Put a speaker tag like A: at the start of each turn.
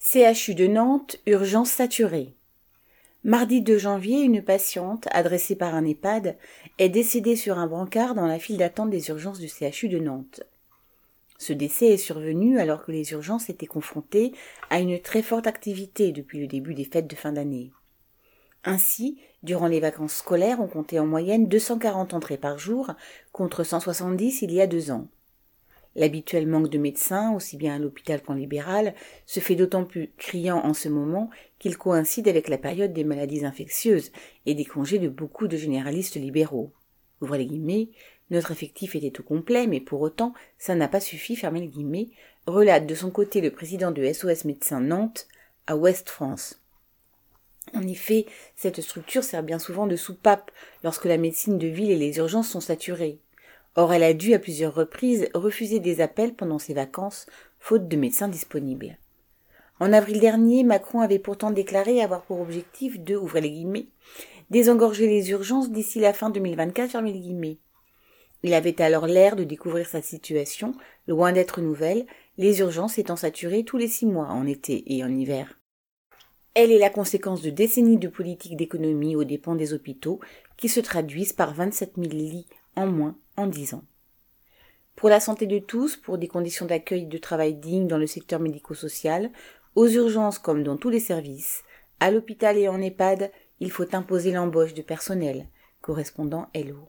A: CHU de Nantes, urgence saturée. Mardi 2 janvier, une patiente, adressée par un EHPAD, est décédée sur un brancard dans la file d'attente des urgences du CHU de Nantes. Ce décès est survenu alors que les urgences étaient confrontées à une très forte activité depuis le début des fêtes de fin d'année. Ainsi, durant les vacances scolaires, on comptait en moyenne 240 entrées par jour contre 170 il y a deux ans. L'habituel manque de médecins, aussi bien à l'hôpital qu'en libéral, se fait d'autant plus criant en ce moment qu'il coïncide avec la période des maladies infectieuses et des congés de beaucoup de généralistes libéraux. Ouvrez les guillemets, notre effectif était au complet, mais pour autant, ça n'a pas suffi, fermez les guillemets, relate de son côté le président de SOS Médecins Nantes à Ouest France. En effet, cette structure sert bien souvent de soupape lorsque la médecine de ville et les urgences sont saturées. Or, elle a dû à plusieurs reprises refuser des appels pendant ses vacances, faute de médecins disponibles. En avril dernier, Macron avait pourtant déclaré avoir pour objectif de, les guillemets, désengorger les urgences d'ici la fin 2024, fermez les guillemets. Il avait alors l'air de découvrir sa situation, loin d'être nouvelle, les urgences étant saturées tous les six mois, en été et en hiver. Elle est la conséquence de décennies de politique d'économie aux dépens des hôpitaux, qui se traduisent par 27 000 lits en moins en dix ans. Pour la santé de tous, pour des conditions d'accueil et de travail dignes dans le secteur médico-social, aux urgences comme dans tous les services, à l'hôpital et en EHPAD, il faut imposer l'embauche de personnel, correspondant LO.